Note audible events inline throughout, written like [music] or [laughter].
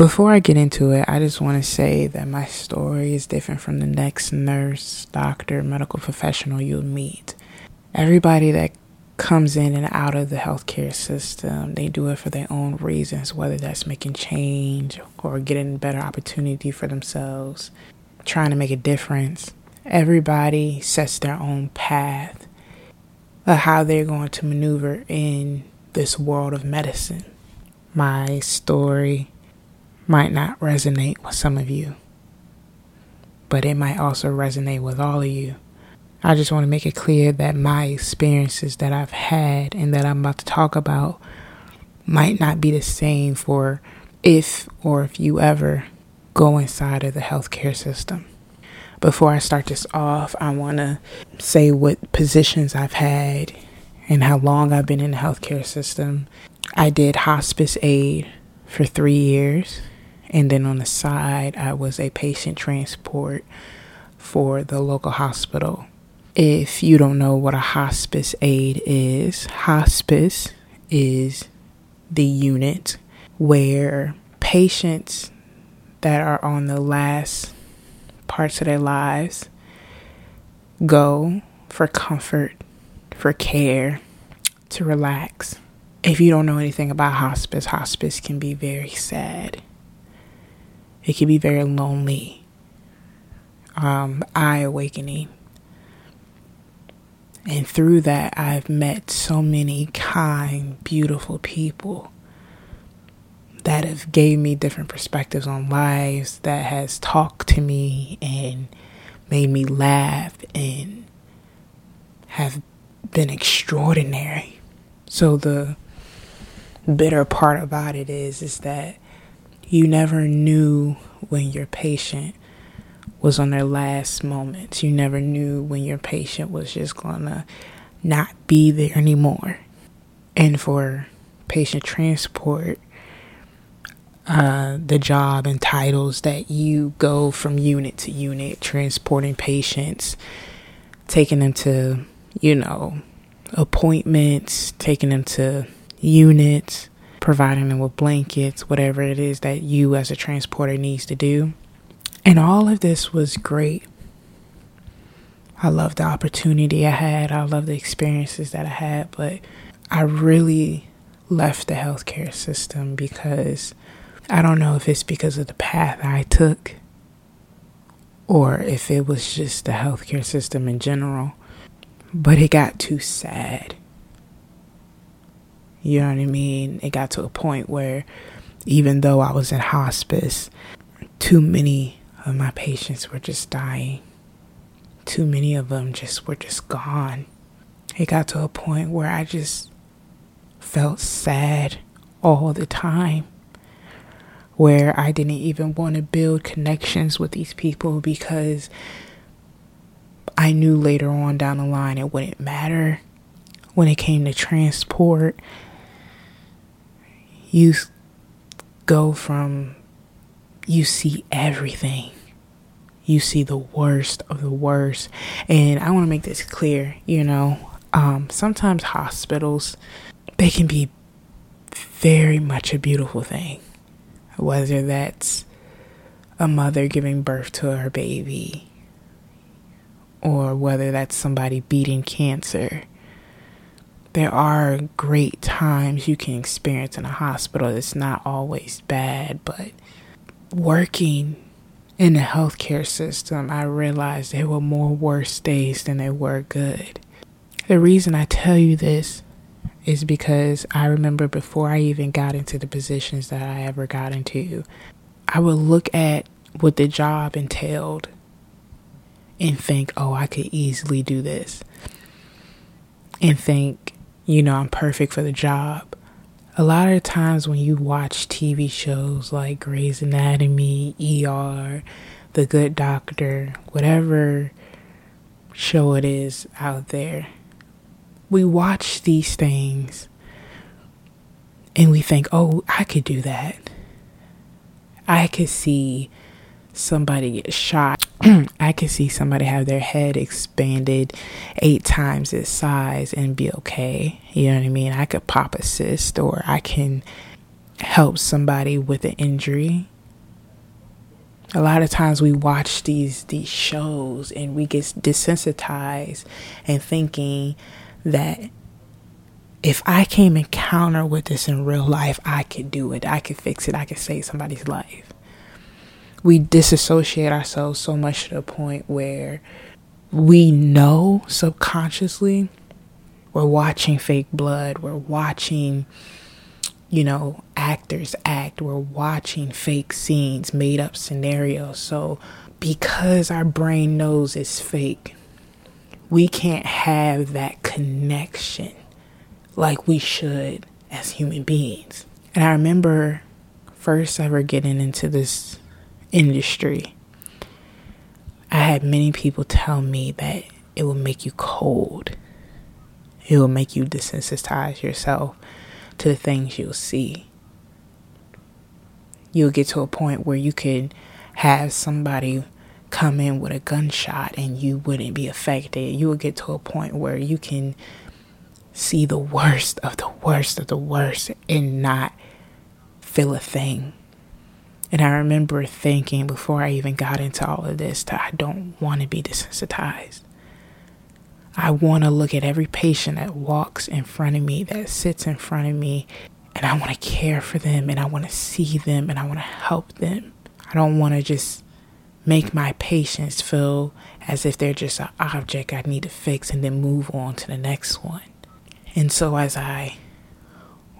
Before I get into it, I just want to say that my story is different from the next nurse, doctor, medical professional you'll meet. Everybody that comes in and out of the healthcare system, they do it for their own reasons, whether that's making change or getting better opportunity for themselves, trying to make a difference. Everybody sets their own path of how they're going to maneuver in this world of medicine. My story might not resonate with some of you, but it might also resonate with all of you. I just want to make it clear that my experiences that I've had and that I'm about to talk about might not be the same for if or if you ever go inside of the healthcare system. Before I start this off, I want to say what positions I've had and how long I've been in the healthcare system. I did hospice aide for three years. And then on the side, I was a patient transport for the local hospital. If you don't know what a hospice aide is, hospice is the unit where patients that are on the last parts of their lives go for comfort, for care, to relax. If you don't know anything about hospice, hospice can be very sad it can be very lonely, um, eye awakening. And through that, I've met so many kind, beautiful people that have gave me different perspectives on lives, that has talked to me and made me laugh and have been extraordinary. So the bitter part about it is is that you never knew when your patient was on their last moments. You never knew when your patient was just gonna not be there anymore. And for patient transport, uh, the job entitles that you go from unit to unit, transporting patients, taking them to, you know, appointments, taking them to units, providing them with blankets, whatever it is that you as a transporter needs to do. And all of this was great. I love the opportunity I had. I love the experiences that I had, but I really left the healthcare system because I don't know if it's because of the path I took or if it was just the healthcare system in general, but it got too sad. You know what I mean? It got to a point where even though I was in hospice, too many of my patients were just dying. Too many of them just were just gone. It got to a point where I just felt sad all the time. Where I didn't even want to build connections with these people because I knew later on down the line it wouldn't matter when it came to transport you go from you see everything. You see the worst of the worst. And i want to make this clear you know um, sometimes hospitals they can be very much a beautiful thing. Whether that's a mother giving birth to her baby or whether that's somebody beating cancer there are great times you can experience in a hospital. It's not always bad, but working in the healthcare system, I realized there were more worse days than there were good. The reason I tell you this is because I remember before I even got into the positions that I ever got into, I would look at what the job entailed and think, oh, I could easily do this. And think, you know, I'm perfect for the job. A lot of times when you watch TV shows like Grey's Anatomy, ER, The Good Doctor, whatever show it is out there, we watch these things and we think, oh, I could do that. I could see somebody get shot. [clears throat] I could see somebody have their head expanded eight times its size and be okay. You know what I mean? I could pop a cyst or I can help somebody with an injury. A lot of times we watch these these shows and we get desensitized and thinking that if I came encounter with this in real life, I could do it. I could fix it. I could save somebody's life. We disassociate ourselves so much to the point where we know subconsciously we're watching fake blood, we're watching, you know, actors act, we're watching fake scenes, made up scenarios. So, because our brain knows it's fake, we can't have that connection like we should as human beings. And I remember first ever getting into this industry, I had many people tell me that it will make you cold. It will make you desensitize yourself to the things you'll see. You'll get to a point where you could have somebody come in with a gunshot and you wouldn't be affected. You will get to a point where you can see the worst of the worst of the worst and not feel a thing. And I remember thinking before I even got into all of this that I don't want to be desensitized. I want to look at every patient that walks in front of me, that sits in front of me, and I want to care for them and I want to see them and I want to help them. I don't want to just make my patients feel as if they're just an object I need to fix and then move on to the next one. And so as I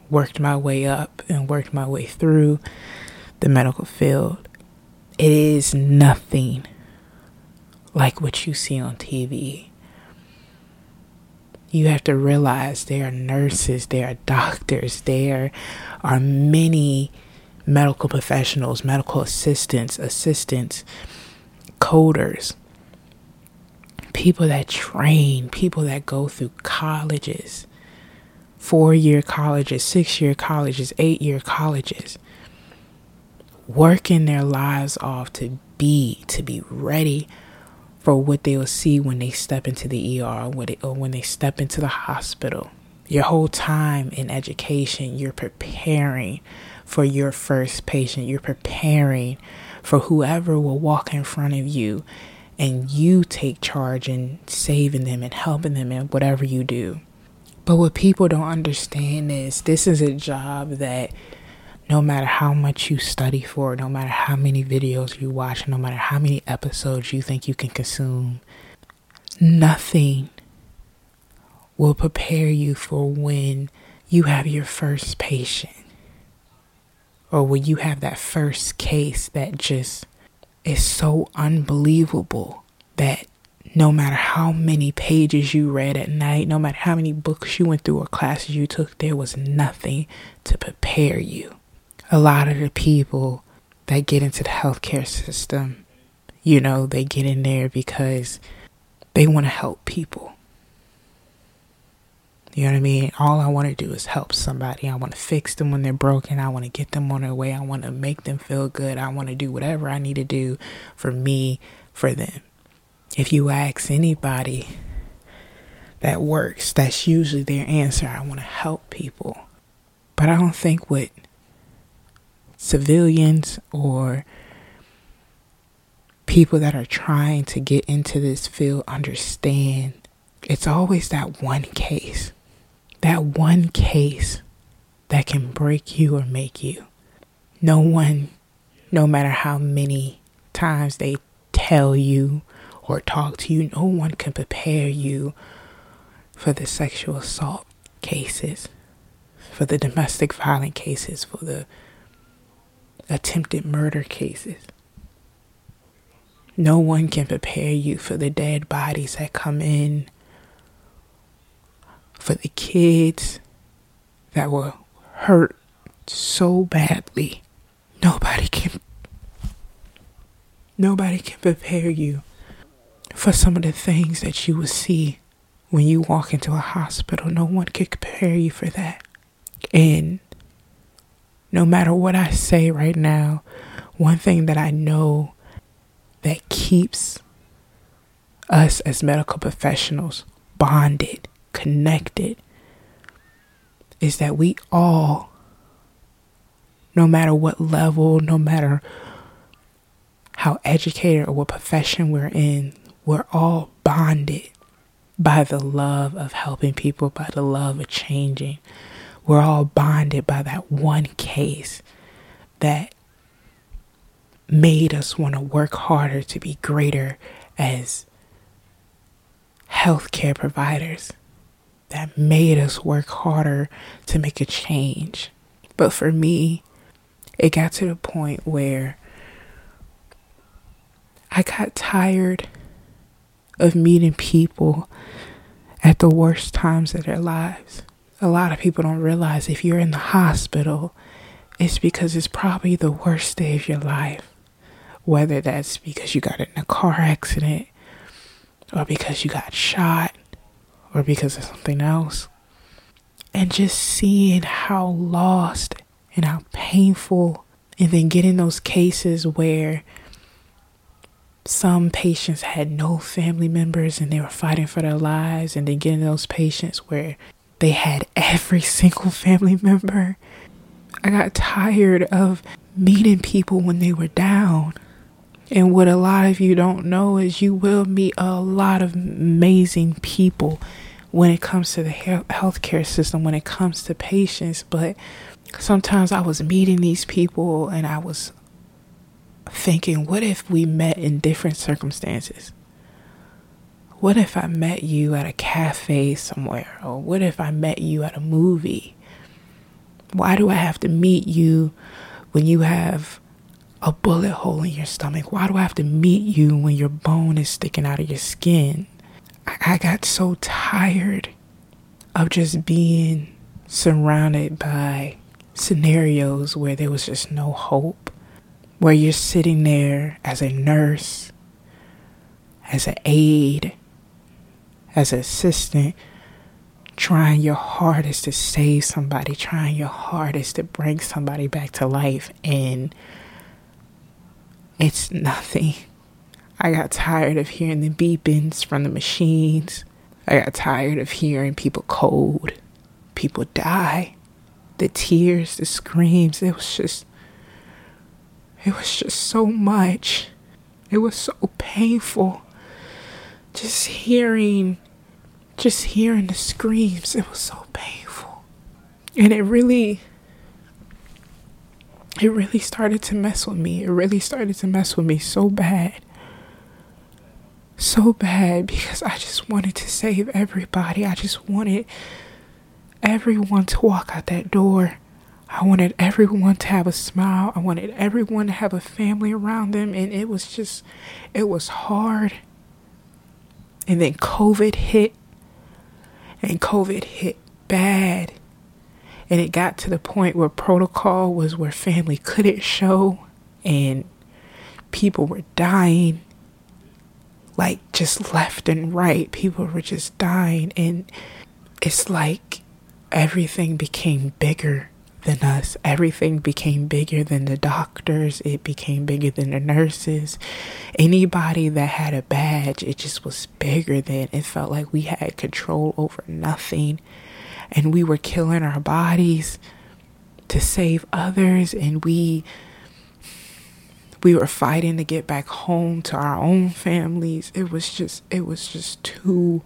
worked my way up and worked my way through the medical field, it is nothing like what you see on TV. You have to realize there are nurses, there are doctors, there are many medical professionals, medical assistants, assistants, coders, people that train, people that go through colleges four year colleges, six year colleges, eight year colleges, working their lives off to be, to be ready for what they will see when they step into the ER or when they, when they step into the hospital. Your whole time in education, you're preparing for your first patient. You're preparing for whoever will walk in front of you and you take charge in saving them and helping them in whatever you do. But what people don't understand is this is a job that no matter how much you study for, no matter how many videos you watch, no matter how many episodes you think you can consume, nothing will prepare you for when you have your first patient or when you have that first case that just is so unbelievable that no matter how many pages you read at night, no matter how many books you went through or classes you took, there was nothing to prepare you. A lot of the people that get into the healthcare system, you know, they get in there because they want to help people. You know what I mean? All I want to do is help somebody. I want to fix them when they're broken. I want to get them on their way. I want to make them feel good. I want to do whatever I need to do for me, for them. If you ask anybody that works, that's usually their answer. I want to help people. But I don't think what civilians or people that are trying to get into this field understand it's always that one case. That one case that can break you or make you. No one, no matter how many times they tell you or talk to you. No one can prepare you for the sexual assault cases, for the domestic violence cases, for the attempted murder cases. No one can prepare you for the dead bodies that come in, for the kids that were hurt so badly. Nobody can nobody can prepare you for some of the things that you will see when you walk into a hospital. No one can prepare you for that. And no matter what I say right now, one thing that I know that keeps us as medical professionals bonded, connected, is that we all no matter what level, no matter how educated or what profession we're in, we're all bonded by the love of helping people, by the love of changing. We're all bonded by that one case that made us want to work harder to be greater as healthcare providers, that made us work harder to make a change. But for me, it got to the point where I got tired of meeting people at the worst times of their lives. A lot of people don't realize if you're in the hospital, it's because it's probably the worst day of your life. Whether that's because you got in a car accident, or because you got shot, or because of something else. And just seeing how lost and how painful, and then getting those cases where some patients had no family members and they were fighting for their lives, and then getting those patients where they had every single family member. I got tired of meeting people when they were down. And what a lot of you don't know is you will meet a lot of amazing people when it comes to the healthcare system, when it comes to patients. But sometimes I was meeting these people and I was thinking, what if we met in different circumstances? What if I met you at a cafe somewhere? Or what if I met you at a movie? Why do I have to meet you when you have a bullet hole in your stomach? Why do I have to meet you when your bone is sticking out of your skin? I, I got so tired of just being surrounded by scenarios where there was just no hope where you're sitting there as a nurse, as an aide, as an assistant, trying your hardest to save somebody, trying your hardest to bring somebody back to life, and it's nothing. I got tired of hearing the beepings from the machines. I got tired of hearing people cold, people die, the tears, the screams. It was just it was just so much. It was so painful. Just hearing, just hearing the screams. It was so painful. And it really, it really started to mess with me. It really started to mess with me so bad. So bad because I just wanted to save everybody. I just wanted everyone to walk out that door I wanted everyone to have a smile. I wanted everyone to have a family around them. And it was just, it was hard. And then COVID hit. And COVID hit bad. And it got to the point where protocol was where family couldn't show. And people were dying. Like just left and right. People were just dying. And it's like everything became bigger than us. Everything became bigger than the doctors, it became bigger than the nurses. Anybody that had a badge, it just was bigger than. It felt like we had control over nothing. And we were killing our bodies to save others and we we were fighting to get back home to our own families. It was just it was just too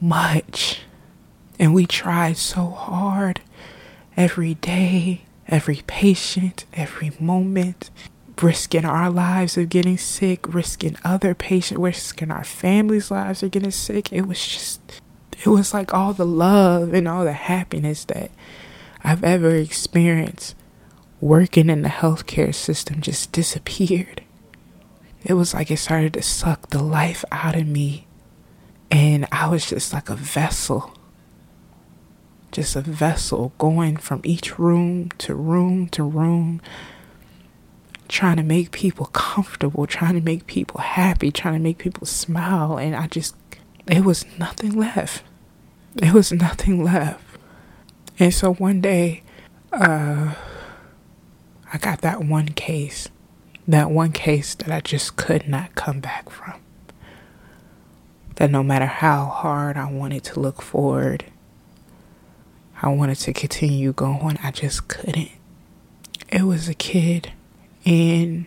much. And we tried so hard every day, every patient, every moment, risking our lives of getting sick, risking other patients, risking our families' lives of getting sick. It was just, it was like all the love and all the happiness that I've ever experienced working in the healthcare system just disappeared. It was like it started to suck the life out of me. And I was just like a vessel just a vessel going from each room to room to room, trying to make people comfortable, trying to make people happy, trying to make people smile. And I just, it was nothing left. It was nothing left. And so one day, uh, I got that one case, that one case that I just could not come back from. That no matter how hard I wanted to look forward, I wanted to continue going. I just couldn't. it was a kid and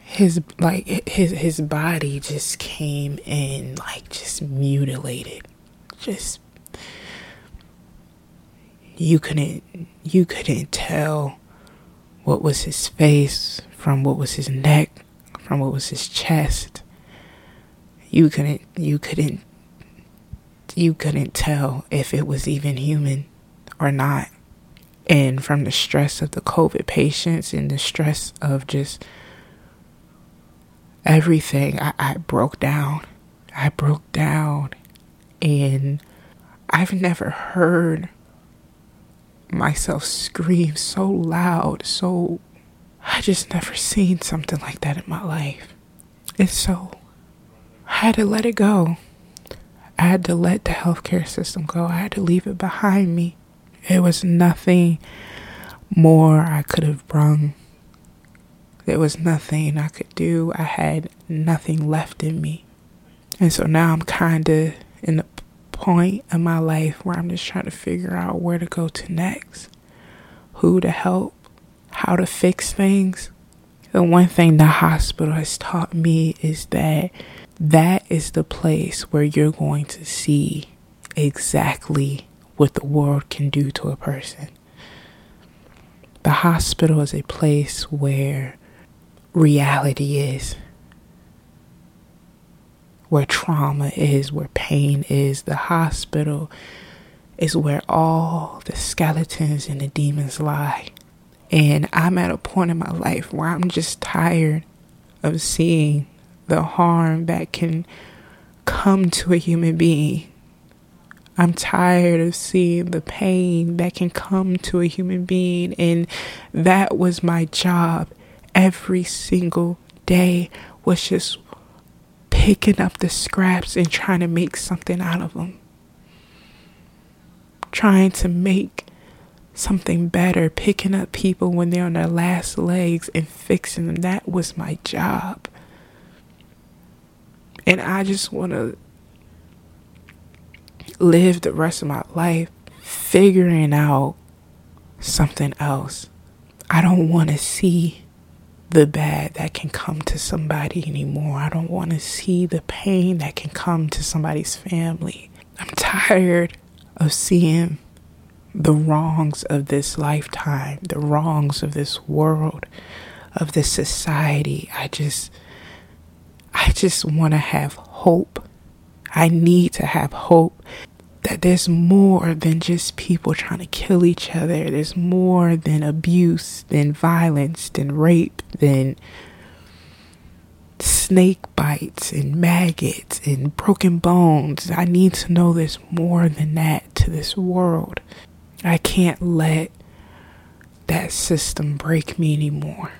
his like his his body just came in like just mutilated just you couldn't you couldn't tell what was his face from what was his neck from what was his chest you couldn't you couldn't you couldn't tell if it was even human or not and from the stress of the covid patients and the stress of just everything I, I broke down i broke down and i've never heard myself scream so loud, so I just never seen something like that in my life. And so I had to let it go. I had to let the healthcare system go. I had to leave it behind me. It was nothing more I could have brung. There was nothing I could do. I had nothing left in me. And so now I'm kind of in the point in my life where I'm just trying to figure out where to go to next, who to help, how to fix things. The one thing the hospital has taught me is that that is the place where you're going to see exactly what the world can do to a person. The hospital is a place where reality is where trauma is, where pain is. The hospital is where all the skeletons and the demons lie. And I'm at a point in my life where I'm just tired of seeing the harm that can come to a human being. I'm tired of seeing the pain that can come to a human being. And that was my job every single day was just picking up the scraps and trying to make something out of them. Trying to make something better, picking up people when they're on their last legs and fixing them. That was my job. And I just want to live the rest of my life figuring out something else. I don't want to see the bad that can come to somebody anymore. I don't want to see the pain that can come to somebody's family. I'm tired of seeing the wrongs of this lifetime, the wrongs of this world, of this society. I just I just want to have hope. I need to have hope that there's more than just people trying to kill each other. There's more than abuse, than violence, than rape, than snake bites and maggots and broken bones. I need to know there's more than that to this world. I can't let that system break me anymore.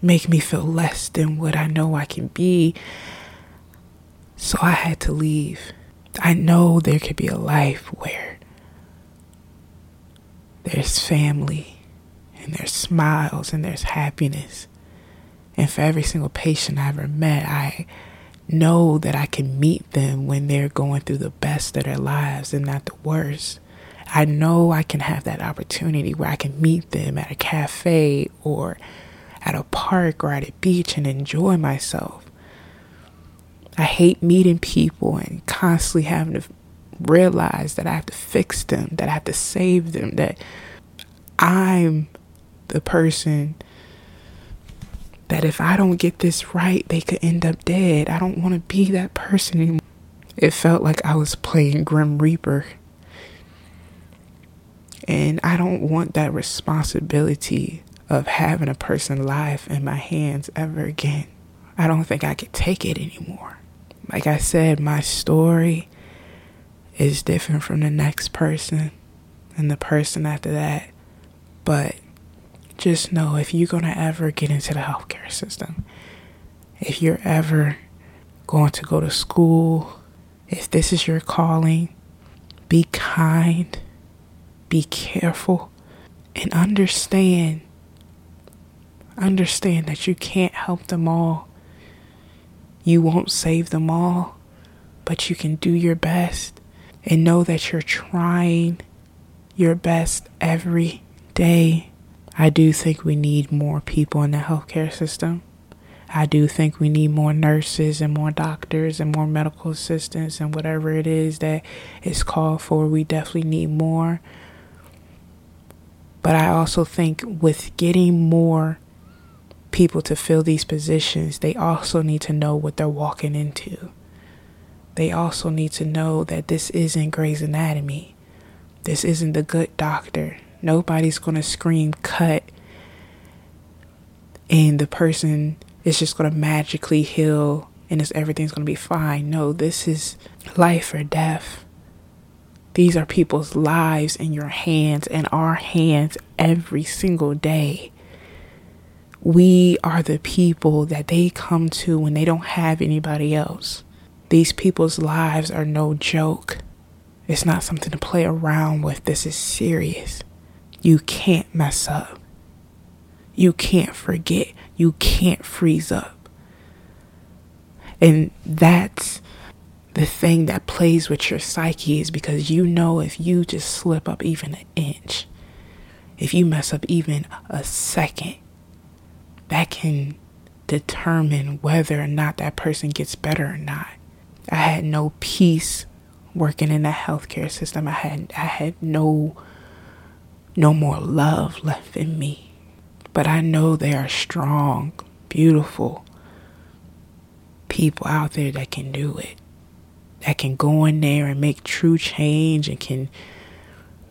Make me feel less than what I know I can be so I had to leave. I know there could be a life where there's family and there's smiles and there's happiness. And for every single patient I ever met, I know that I can meet them when they're going through the best of their lives and not the worst. I know I can have that opportunity where I can meet them at a cafe or at a park or at a beach and enjoy myself. I hate meeting people and constantly having to realize that I have to fix them, that I have to save them, that I'm the person that if I don't get this right, they could end up dead. I don't want to be that person anymore. It felt like I was playing Grim Reaper. And I don't want that responsibility of having a person's life in my hands ever again. I don't think I could take it anymore. Like I said, my story is different from the next person and the person after that. But just know if you're going to ever get into the healthcare system, if you're ever going to go to school, if this is your calling, be kind, be careful, and understand understand that you can't help them all. You won't save them all, but you can do your best and know that you're trying your best every day, I do think we need more people in the healthcare system. I do think we need more nurses and more doctors and more medical assistants and whatever it is that is called for. We definitely need more. But I also think with getting more people to fill these positions, they also need to know what they're walking into. They also need to know that this isn't Grey's Anatomy. This isn't the good doctor. Nobody's going to scream cut and the person is just going to magically heal and it's, everything's going to be fine. No, this is life or death. These are people's lives in your hands and our hands every single day. We are the people that they come to when they don't have anybody else. These people's lives are no joke. It's not something to play around with. This is serious. You can't mess up. You can't forget. You can't freeze up. And that's the thing that plays with your psyche is because you know if you just slip up even an inch, if you mess up even a second, that can determine whether or not that person gets better or not. I had no peace working in the healthcare system. I had I had no no more love left in me. But I know there are strong, beautiful people out there that can do it. That can go in there and make true change and can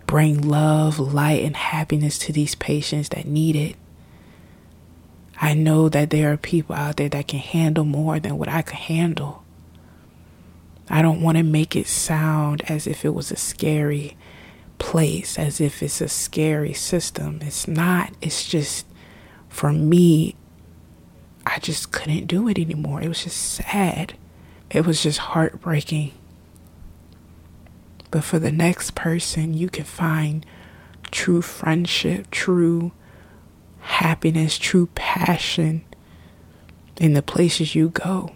bring love, light, and happiness to these patients that need it. I know that there are people out there that can handle more than what I can handle. I don't want to make it sound as if it was a scary place, as if it's a scary system. It's not. It's just, for me, I just couldn't do it anymore. It was just sad. It was just heartbreaking. But for the next person, you can find true friendship, true happiness, true passion in the places you go.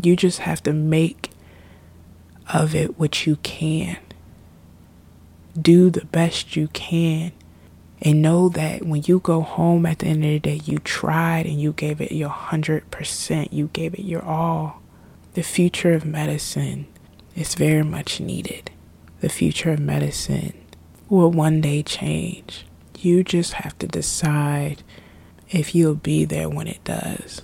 You just have to make of it what you can. Do the best you can. And know that when you go home at the end of the day, you tried and you gave it your 100%. You gave it your all. The future of medicine is very much needed. The future of medicine will one day change. You just have to decide if you'll be there when it does.